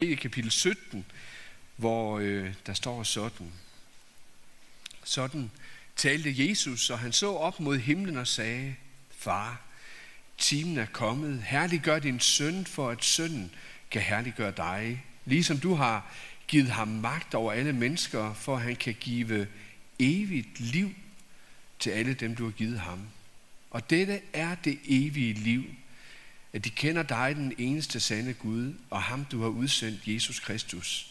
i kapitel 17, hvor øh, der står sådan. Sådan talte Jesus, og han så op mod himlen og sagde, Far, timen er kommet. Herliggør din søn, for at sønnen kan herliggøre dig. Ligesom du har givet ham magt over alle mennesker, for at han kan give evigt liv til alle dem, du har givet ham. Og dette er det evige liv, at de kender dig, den eneste sande Gud, og ham, du har udsendt, Jesus Kristus.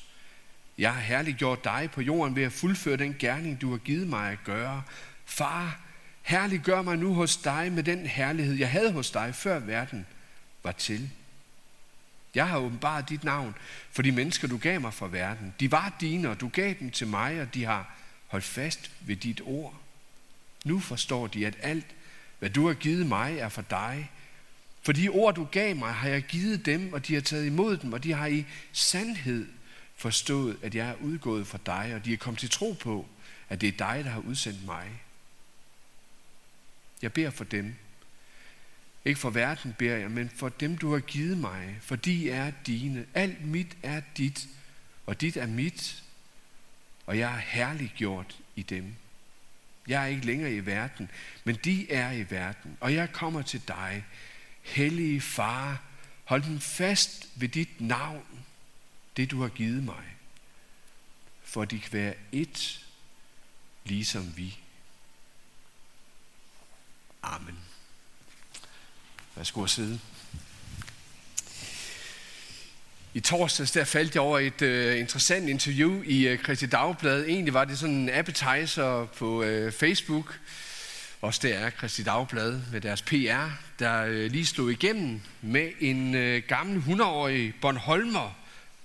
Jeg har herliggjort dig på jorden ved at fuldføre den gerning, du har givet mig at gøre. Far, herliggør mig nu hos dig med den herlighed, jeg havde hos dig, før verden var til. Jeg har åbenbart dit navn for de mennesker, du gav mig fra verden. De var dine, og du gav dem til mig, og de har holdt fast ved dit ord. Nu forstår de, at alt, hvad du har givet mig, er for dig. For de ord, du gav mig, har jeg givet dem, og de har taget imod dem, og de har i sandhed forstået, at jeg er udgået fra dig, og de er kommet til tro på, at det er dig, der har udsendt mig. Jeg beder for dem. Ikke for verden beder jeg, men for dem, du har givet mig, for de er dine. Alt mit er dit, og dit er mit, og jeg er herliggjort i dem. Jeg er ikke længere i verden, men de er i verden, og jeg kommer til dig. Hellige far, hold den fast ved dit navn, det du har givet mig, for de kan være et, ligesom vi. Amen. Værsgo at sidde. I torsdags der faldt jeg over et uh, interessant interview i øh, uh, Christi Dagblad. Egentlig var det sådan en appetizer på uh, Facebook. Også det er Kristi Dagblad med deres PR, der øh, lige slog igennem med en øh, gammel 100-årig Bornholmer,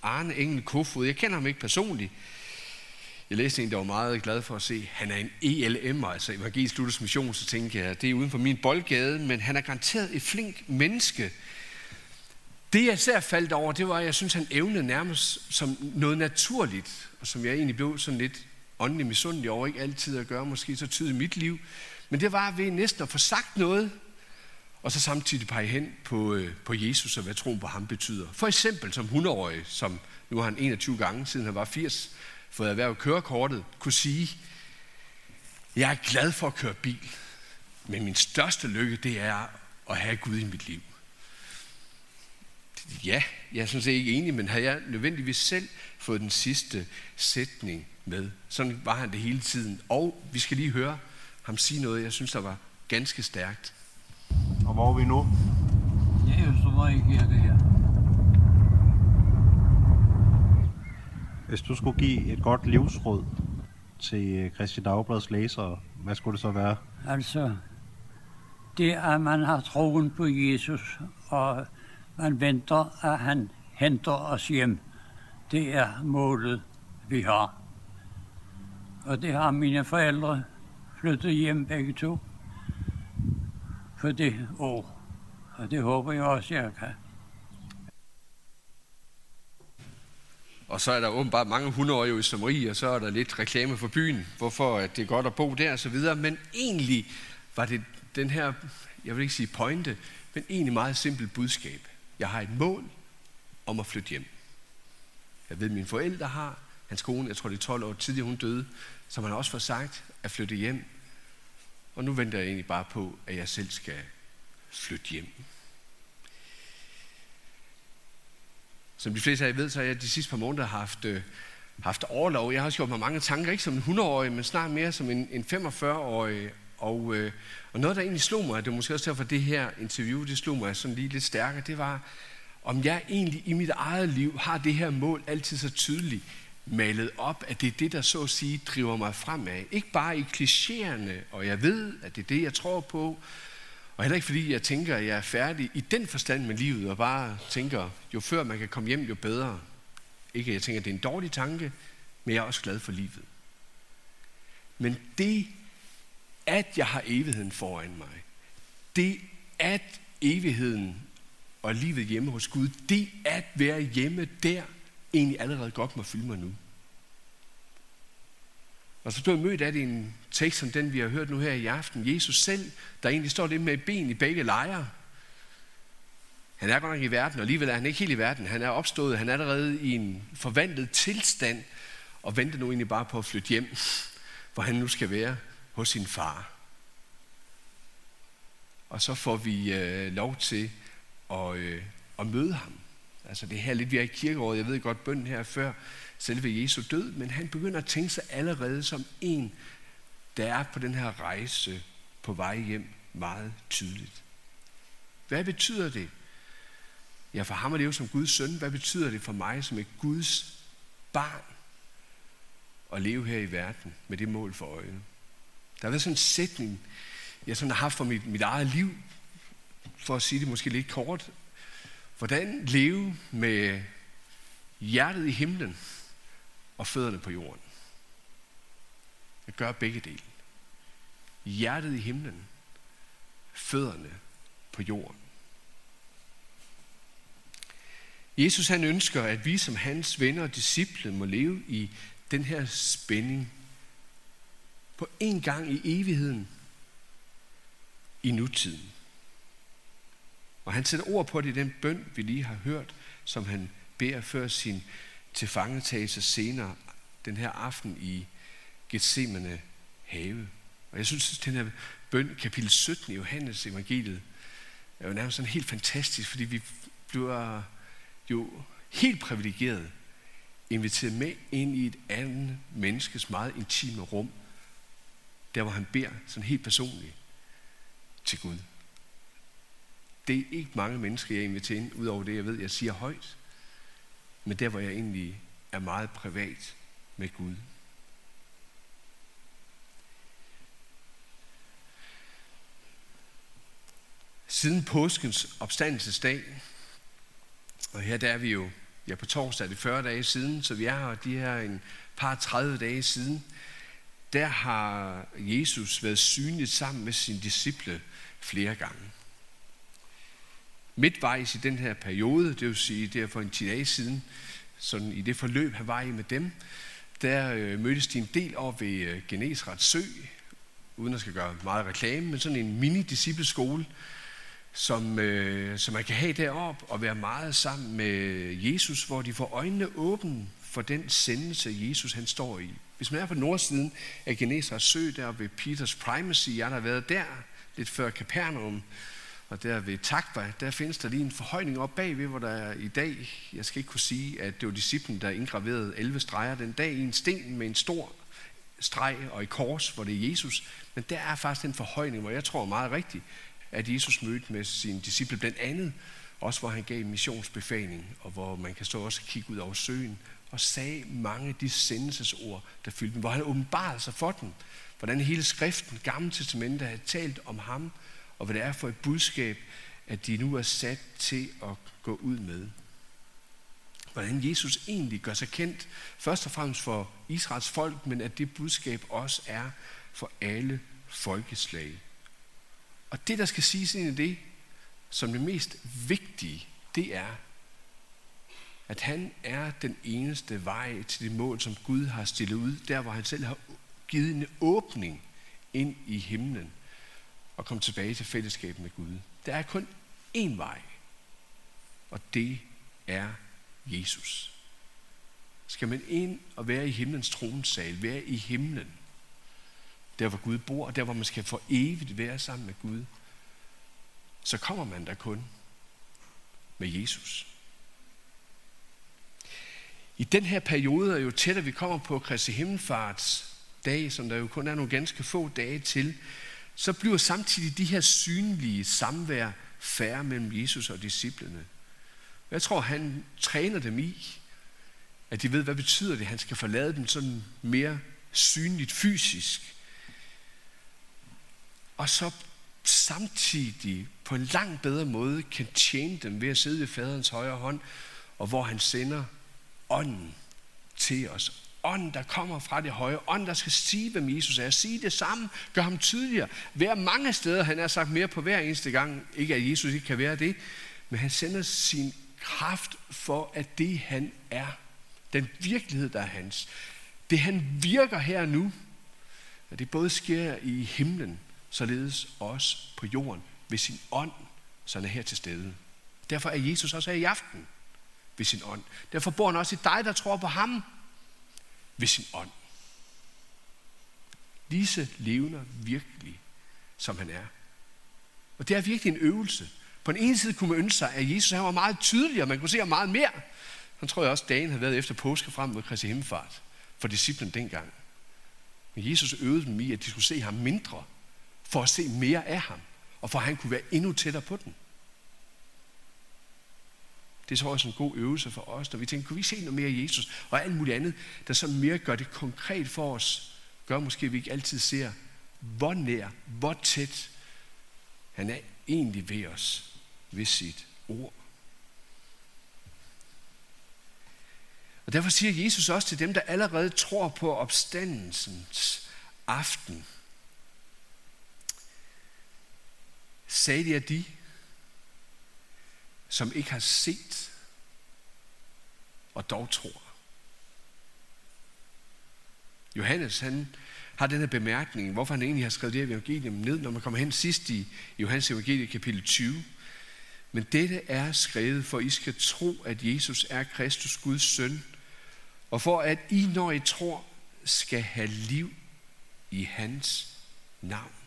Arne Engel Kofod. Jeg kender ham ikke personligt. Jeg læste en, der var meget glad for at se, han er en ELM, altså Evangelisk Luthers Mission, så tænkte jeg, det er uden for min boldgade, men han er garanteret et flink menneske. Det jeg især faldt over, det var, at jeg synes, han evnede nærmest som noget naturligt, og som jeg egentlig blev sådan lidt åndelig misundelig over, ikke altid at gøre måske så tydeligt i mit liv. Men det var ved næsten at få sagt noget, og så samtidig pege hen på, øh, på Jesus og hvad troen på ham betyder. For eksempel som 100-årig, som nu har han 21 gange, siden han var 80, fået erhvervet kørekortet, kunne sige, jeg er glad for at køre bil, men min største lykke, det er at have Gud i mit liv. Ja, jeg er sådan set ikke enig, men havde jeg nødvendigvis selv fået den sidste sætning med. Sådan var han det hele tiden. Og vi skal lige høre ham sige noget, jeg synes, der var ganske stærkt. Og hvor er vi nu? Ja, Østervej Kirke her. Hvis du skulle give et godt livsråd til Christi Dagblads læsere, hvad skulle det så være? Altså, det er, at man har troen på Jesus, og man venter, at han henter os hjem. Det er målet, vi har. Og det har mine forældre flyttet hjem begge to for det år. Og det håber jeg også, jeg kan. Og så er der åbenbart mange hundredårige i Østermarie, og så er der lidt reklame for byen, hvorfor at det er godt at bo der og så videre. Men egentlig var det den her, jeg vil ikke sige pointe, men egentlig meget simpelt budskab. Jeg har et mål om at flytte hjem. Jeg ved, at mine forældre har. Hans kone, jeg tror det er 12 år tidligere, hun døde, som han også får sagt, at flytte hjem. Og nu venter jeg egentlig bare på, at jeg selv skal flytte hjem. Som de fleste af jer ved, så har jeg de sidste par måneder haft, øh, haft overlov. Jeg har også gjort mig mange tanker, ikke som en 100-årig, men snart mere som en, en 45-årig. Og, øh, og noget, der egentlig slog mig, det var måske også derfor, det her interview, det slog mig sådan lige lidt stærkere, det var, om jeg egentlig i mit eget liv har det her mål altid så tydeligt malet op, at det er det, der så at sige driver mig fremad. Ikke bare i klichéerne, og jeg ved, at det er det, jeg tror på, og heller ikke fordi jeg tænker, at jeg er færdig i den forstand med livet, og bare tænker, jo før man kan komme hjem, jo bedre. Ikke at jeg tænker, at det er en dårlig tanke, men jeg er også glad for livet. Men det, at jeg har evigheden foran mig, det, at evigheden og livet hjemme hos Gud, det at være hjemme der, egentlig allerede godt må fylde mig nu. Og så blev jeg mødt af det i en tekst som den, vi har hørt nu her i aften. Jesus selv, der egentlig står lidt med ben i begge lejre. Han er godt nok i verden, og alligevel er han ikke helt i verden. Han er opstået, han er allerede i en forvandlet tilstand, og venter nu egentlig bare på at flytte hjem, hvor han nu skal være hos sin far. Og så får vi øh, lov til at, øh, at møde ham. Altså det her lidt, vi er i kirkeåret, jeg ved godt bønden her før selve Jesu død, men han begynder at tænke sig allerede som en, der er på den her rejse på vej hjem meget tydeligt. Hvad betyder det? Ja, for ham at leve som Guds søn, hvad betyder det for mig som et Guds barn at leve her i verden med det mål for øje? Der har været sådan en sætning, jeg sådan har haft for mit, mit eget liv, for at sige det måske lidt kort. Hvordan leve med hjertet i himlen og fødderne på jorden? Jeg gør begge dele. Hjertet i himlen, fødderne på jorden. Jesus han ønsker, at vi som hans venner og disciple må leve i den her spænding på en gang i evigheden i nutiden. Og han sætter ord på det i den bøn, vi lige har hørt, som han beder før sin tilfangetagelse senere den her aften i Gethsemane have. Og jeg synes, at den her bøn, kapitel 17 i Johannes evangeliet, er jo nærmest sådan helt fantastisk, fordi vi bliver jo helt privilegeret inviteret med ind i et andet menneskes meget intime rum, der hvor han beder sådan helt personligt til Gud. Det er ikke mange mennesker, jeg inviterer ind, udover det, jeg ved, jeg siger højt, men der hvor jeg egentlig er meget privat med Gud. Siden påskens opstandelsesdag, og her der er vi jo ja, på torsdag, det 40 dage siden, så vi er her de her en par 30 dage siden, der har Jesus været synligt sammen med sine disciple flere gange. Midtvejs i den her periode, det vil sige, der for en 10 dage siden, sådan i det forløb, han var i med dem, der øh, mødtes de en del over ved øh, Genesrets sø, uden at skal gøre meget reklame, men sådan en mini-discipleskole, som, øh, som man kan have derop og være meget sammen med Jesus, hvor de får øjnene åbne for den sendelse, Jesus han står i. Hvis man er på nordsiden af Genesaret sø, der ved Peters Primacy, jeg har været der lidt før Capernaum, og der ved Takva, der findes der lige en forhøjning op bagved, hvor der er i dag, jeg skal ikke kunne sige, at det var disciplen, der indgraverede 11 streger den dag i en sten med en stor streg og i kors, hvor det er Jesus. Men der er faktisk en forhøjning, hvor jeg tror meget rigtigt, at Jesus mødte med sine disciple, blandt andet også hvor han gav missionsbefaling, og hvor man kan stå også og kigge ud over søen, og sagde mange af de sendelsesord, der fyldte dem, hvor han åbenbarede sig for dem, hvordan hele skriften, Gamle Testamentet, havde talt om ham, og hvad det er for et budskab, at de nu er sat til at gå ud med. Hvordan Jesus egentlig gør sig kendt, først og fremmest for Israels folk, men at det budskab også er for alle folkeslag. Og det, der skal siges ind i det, som det mest vigtige, det er, at han er den eneste vej til det mål, som Gud har stillet ud, der hvor han selv har givet en åbning ind i himlen og komme tilbage til fællesskab med Gud. Der er kun én vej, og det er Jesus. Skal man ind og være i himlens tronsal, være i himlen, der hvor Gud bor, der hvor man skal for evigt være sammen med Gud, så kommer man der kun med Jesus. I den her periode, jo tættere vi kommer på Kristi Himmelfarts dag, som der jo kun er nogle ganske få dage til, så bliver samtidig de her synlige samvær færre mellem Jesus og disciplene. Jeg tror, han træner dem i, at de ved, hvad betyder det. Han skal forlade dem sådan mere synligt fysisk. Og så samtidig på en langt bedre måde kan tjene dem ved at sidde ved faderens højre hånd, og hvor han sender ånden til os ånd, der kommer fra det høje. ånd, der skal sige, hvem Jesus er. Sige det samme. Gør ham tydeligere. Vær mange steder. Han har sagt mere på hver eneste gang. Ikke at Jesus ikke kan være det. Men han sender sin kraft for, at det han er. Den virkelighed, der er hans. Det han virker her nu. At det både sker i himlen, således også på jorden ved sin ånd, så han er her til stede. Derfor er Jesus også her i aften ved sin ånd. Derfor bor han også i dig, der tror på ham ved sin ånd. Lise levner virkelig, som han er. Og det er virkelig en øvelse. På den ene side kunne man ønske sig, at Jesus han var meget tydelig, og man kunne se ham meget mere. Han tror jeg også, dagen havde været efter påske frem mod Kristi Himmelfart for disciplen dengang. Men Jesus øvede dem i, at de skulle se ham mindre, for at se mere af ham, og for at han kunne være endnu tættere på den. Det er så også en god øvelse for os, når vi tænker, kunne vi se noget mere af Jesus, og alt muligt andet, der så mere gør det konkret for os, gør måske, at vi ikke altid ser, hvor nær, hvor tæt han er egentlig ved os ved sit ord. Og derfor siger Jesus også til dem, der allerede tror på opstandelsens aften. Sagde de af de, som ikke har set og dog tror. Johannes, han har den her bemærkning, hvorfor han egentlig har skrevet det her evangelium ned, når man kommer hen sidst i Johannes evangelium kapitel 20. Men dette er skrevet, for I skal tro, at Jesus er Kristus, Guds søn, og for at I, når I tror, skal have liv i hans navn.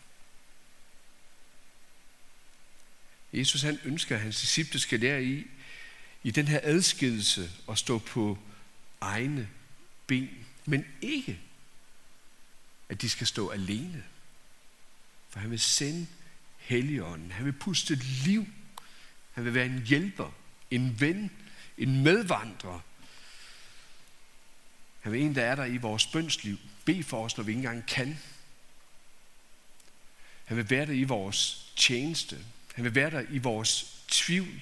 Jesus han ønsker, at hans disciple skal lære i, i den her adskillelse at stå på egne ben, men ikke, at de skal stå alene. For han vil sende Helligånden. Han vil puste liv. Han vil være en hjælper, en ven, en medvandrer. Han vil en, der er der i vores bønsliv. Be for os, når vi ikke engang kan. Han vil være der i vores tjeneste. Han vil være der i vores tvivl.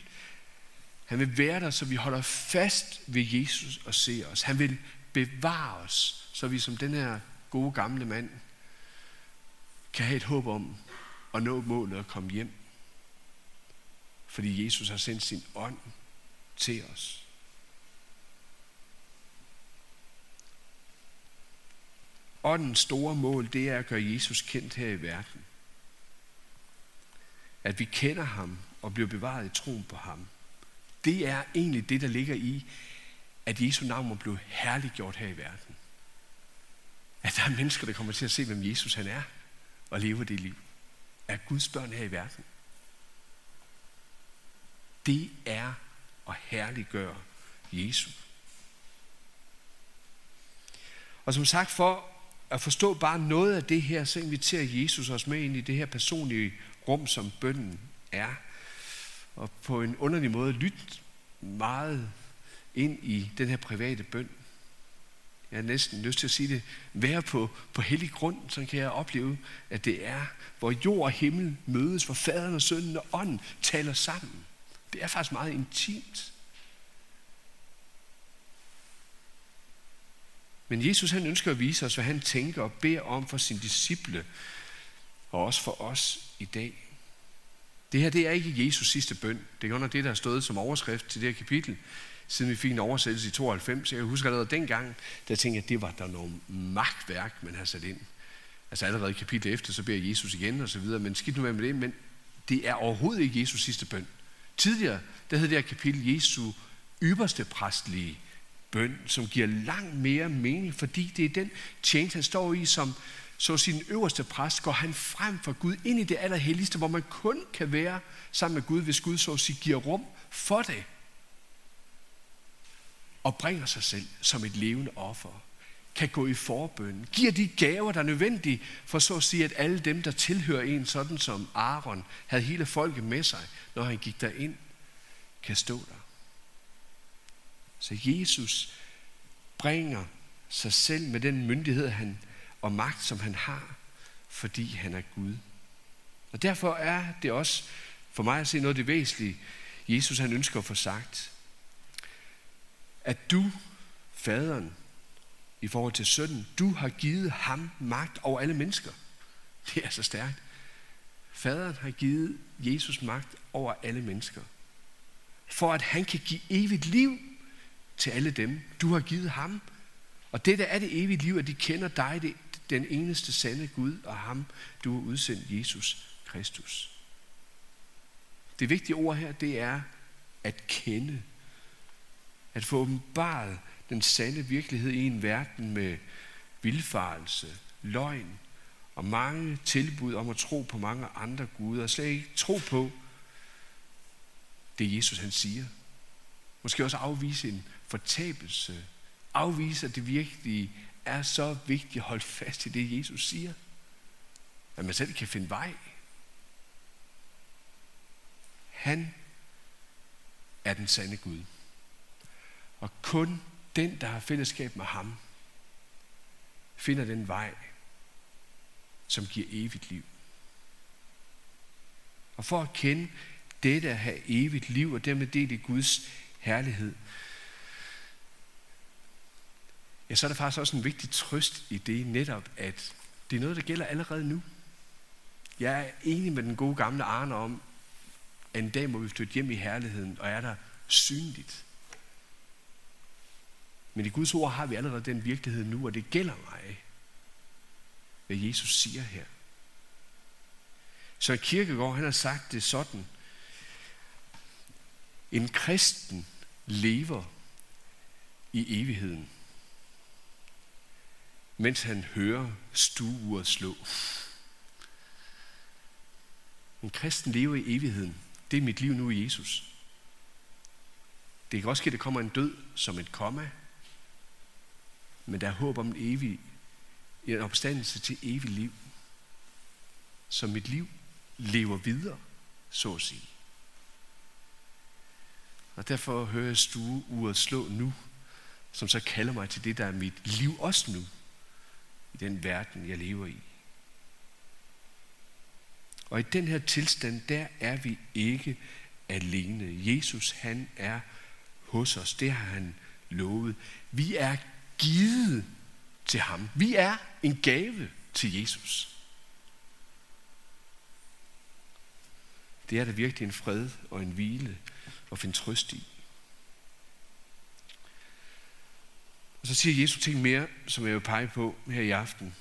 Han vil være der, så vi holder fast ved Jesus og ser os. Han vil bevare os, så vi som den her gode gamle mand kan have et håb om at nå målet og komme hjem. Fordi Jesus har sendt sin ånd til os. Åndens store mål, det er at gøre Jesus kendt her i verden. At vi kender ham og bliver bevaret i troen på ham. Det er egentlig det, der ligger i, at Jesu navn må blive herliggjort her i verden. At der er mennesker, der kommer til at se, hvem Jesus han er, og leve det liv. Er Guds børn her i verden. Det er at herliggøre Jesus. Og som sagt, for at forstå bare noget af det her, så inviterer Jesus os med ind i det her personlige rum, som bønden er. Og på en underlig måde lytte meget ind i den her private bøn. Jeg har næsten lyst til at sige det. Være på, på hellig grund, så kan jeg opleve, at det er, hvor jord og himmel mødes, hvor faderen og sønnen og ånden taler sammen. Det er faktisk meget intimt. Men Jesus han ønsker at vise os, hvad han tænker og beder om for sine disciple, og også for os i dag. Det her, det er ikke Jesus sidste bøn. Det er under det, der har stået som overskrift til det her kapitel, siden vi fik en oversættelse i 92. Jeg husker allerede dengang, der tænkte jeg, at det var der noget magtværk, man har sat ind. Altså allerede i kapitel efter, så beder Jesus igen og så videre, men skidt nu med det, men det er overhovedet ikke Jesus sidste bøn. Tidligere, der hed det her kapitel Jesu ypperste præstlige bøn, som giver langt mere mening, fordi det er den tjeneste, han står i som så sin øverste præst, går han frem for Gud ind i det allerhelligste, hvor man kun kan være sammen med Gud, hvis Gud så sig giver rum for det. Og bringer sig selv som et levende offer. Kan gå i forbøn. Giver de gaver, der er nødvendige, for så at sige, at alle dem, der tilhører en, sådan som Aaron, havde hele folket med sig, når han gik derind, kan stå der. Så Jesus bringer sig selv med den myndighed, han og magt, som han har, fordi han er Gud. Og derfor er det også for mig at se noget af det væsentlige, Jesus han ønsker at få sagt. At du, faderen, i forhold til sønnen, du har givet ham magt over alle mennesker. Det er så stærkt. Faderen har givet Jesus magt over alle mennesker. For at han kan give evigt liv til alle dem, du har givet ham. Og det der er det evige liv, at de kender dig, det, den eneste sande Gud, og ham, du har udsendt, Jesus Kristus. Det vigtige ord her, det er at kende. At få åbenbaret den sande virkelighed i en verden med vilfarelse, løgn og mange tilbud om at tro på mange andre guder, og slet ikke tro på det Jesus han siger. Måske også afvise en fortabelse, afvise at det virkelige er så vigtigt at holde fast i det Jesus siger, at man selv kan finde vej. Han er den sande Gud. Og kun den, der har fællesskab med ham, finder den vej, som giver evigt liv. Og for at kende dette at have evigt liv, og dermed dele Guds herlighed, ja, så er der faktisk også en vigtig trøst i det netop, at det er noget, der gælder allerede nu. Jeg er enig med den gode gamle Arne om, at en dag må vi flytte hjem i herligheden, og er der synligt. Men i Guds ord har vi allerede den virkelighed nu, og det gælder mig, hvad Jesus siger her. Så Kirkegaard, han har sagt det sådan. En kristen lever i evigheden, mens han hører stueuret slå. En kristen lever i evigheden. Det er mit liv nu i Jesus. Det kan også ske, at der kommer en død som et komma, men der er håb om en evig, en opstandelse til evig liv. Så mit liv lever videre, så at sige. Og derfor hører jeg stueuret slå nu, som så kalder mig til det, der er mit liv også nu, i den verden, jeg lever i. Og i den her tilstand, der er vi ikke alene. Jesus, han er hos os. Det har han lovet. Vi er givet til ham. Vi er en gave til Jesus. Det er der virkelig en fred og en hvile at finde trøst i. Og så siger Jesus ting mere, som jeg vil pege på her i aften.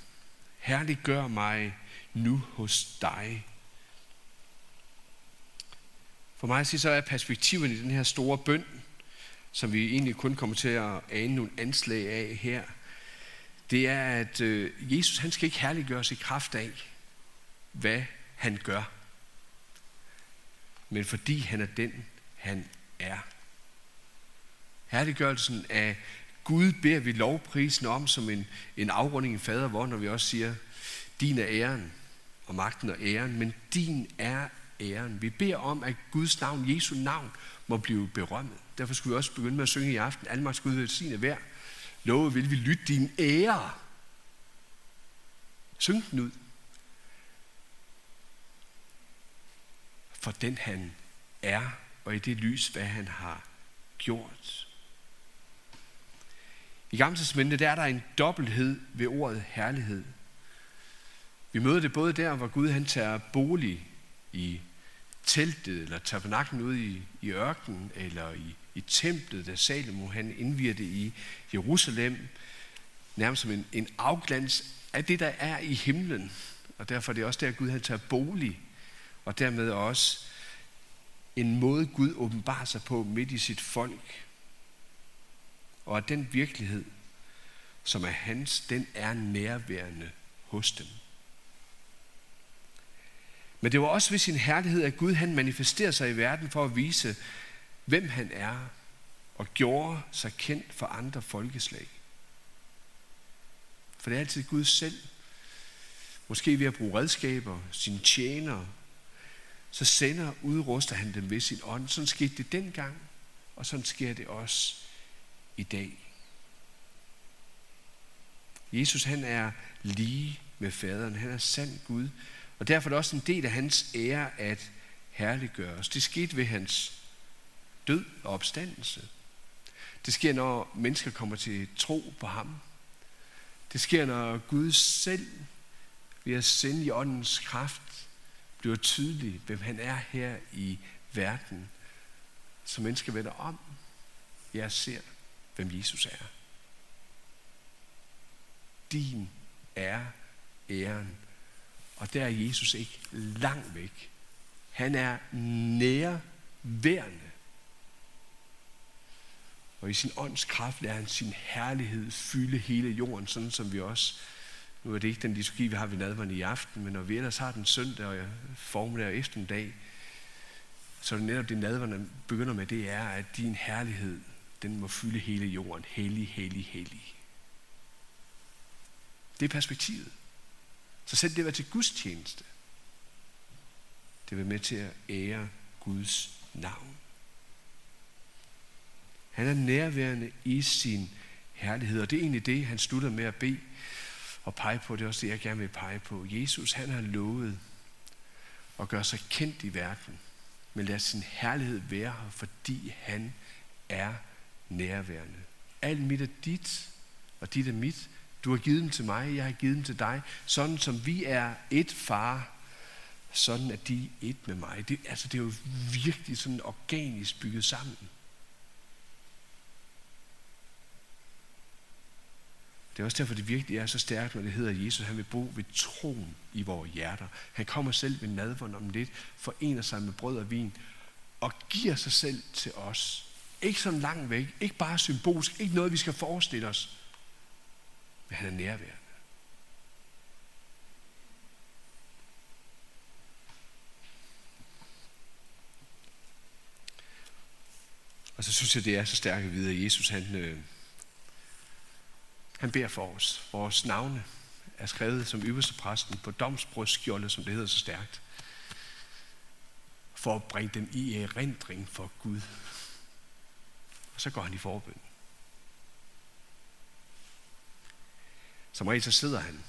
Herlig gør mig nu hos dig. For mig at sige, så er perspektiven i den her store bøn, som vi egentlig kun kommer til at ane nogle anslag af her, det er, at øh, Jesus han skal ikke herliggøres i kraft af, hvad han gør, men fordi han er den, han er. Herliggørelsen af Gud beder vi lovprisen om som en, en afrunding i fader, hvor når vi også siger, din er æren og magten og æren, men din er æren. Vi beder om, at Guds navn, Jesu navn, må blive berømmet. Derfor skulle vi også begynde med at synge i aften, Almagts Gud velsigne hver. Love vil vi lytte din ære. Syng den ud. For den han er, og i det lys, hvad han har gjort. I Gamle Testamentet, der er der en dobbelthed ved ordet herlighed. Vi møder det både der, hvor Gud han tager bolig i teltet eller tabernaklen ude i, i ørkenen eller i, i templet, da Salomo han indviger det i Jerusalem, nærmest som en, en afglans af det, der er i himlen. Og derfor er det også der, Gud han tager bolig, og dermed også en måde, Gud åbenbarer sig på midt i sit folk. Og at den virkelighed, som er hans, den er nærværende hos dem. Men det var også ved sin herlighed, at Gud han manifesterede sig i verden for at vise, hvem han er, og gjorde sig kendt for andre folkeslag. For det er altid Gud selv. Måske ved at bruge redskaber, sine tjenere, så sender udruster han dem ved sin ånd. Sådan skete det dengang, og sådan sker det også i dag. Jesus han er lige med faderen. Han er sand Gud. Og derfor er det også en del af hans ære at herliggøres. Det skete ved hans død og opstandelse. Det sker, når mennesker kommer til tro på ham. Det sker, når Gud selv ved at sende i åndens kraft bliver tydelig, hvem han er her i verden. Så mennesker vender om. Jeg ser, hvem Jesus er. Din er æren. Og der er Jesus ikke langt væk. Han er nærværende Og i sin ånds kraft lader han sin herlighed fylde hele jorden, sådan som vi også, nu er det ikke den liturgi, vi har ved nadveren i aften, men når vi ellers har den søndag og formiddag og eftermiddag, så er det netop det nadverne begynder med, det er, at din herlighed, den må fylde hele jorden. Hellig, hellig, hellig. Det er perspektivet. Så selv det var til Guds tjeneste. Det vil med til at ære Guds navn. Han er nærværende i sin herlighed, og det er egentlig det, han slutter med at bede og pege på. Det er også det, jeg gerne vil pege på. Jesus, han har lovet at gøre sig kendt i verden, men lad sin herlighed være her, fordi han er nærværende. Alt mit er dit, og dit er mit. Du har givet dem til mig, jeg har givet dem til dig. Sådan som vi er et far, sådan at de er et med mig. Det, altså, det er jo virkelig sådan organisk bygget sammen. Det er også derfor, det virkelig er så stærkt, når det hedder, Jesus han vil bo ved troen i vores hjerter. Han kommer selv ved nadvånd om lidt, forener sig med brød og vin, og giver sig selv til os. Ikke sådan langt væk, ikke bare symbolsk, ikke noget, vi skal forestille os, men han er nærværende. Og så synes jeg, det er så stærkt at vide, at Jesus han, øh, han beder for os. Vores navne er skrevet som øverste præsten på domsbrystskjoldet, som det hedder så stærkt. For at bringe dem i erindring for Gud. Og så går han i forbøn. Som regel så sidder han.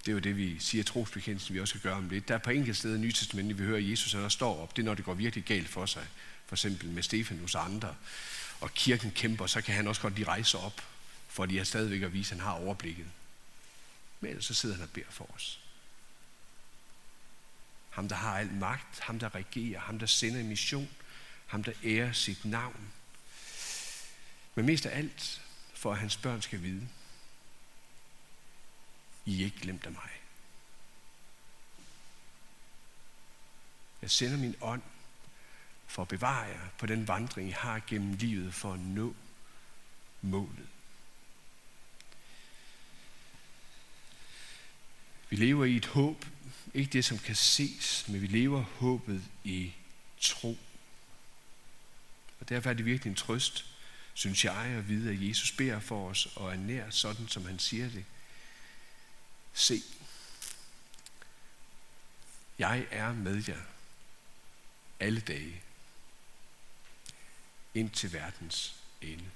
Det er jo det, vi siger trosbekendelsen, vi også skal gøre om lidt. Der er på enkelte steder i Nytestamentet, vi hører Jesus, han der står op. Det er, når det går virkelig galt for sig. For eksempel med Stefanus og andre. Og kirken kæmper, så kan han også godt lige rejse op for de er stadigvæk at vise, at han har overblikket. Men ellers så sidder han og beder for os. Ham, der har al magt, ham, der regerer, ham, der sender en mission, ham, der ærer sit navn. Men mest af alt, for at hans børn skal vide, I er ikke glemt af mig. Jeg sender min ånd for at bevare jer på den vandring, I har gennem livet for at nå målet. Vi lever i et håb, ikke det som kan ses, men vi lever håbet i tro. Og derfor er det virkelig en trøst, synes jeg, at vide, at Jesus beder for os og er nær sådan, som han siger det. Se, jeg er med jer alle dage ind til verdens ende.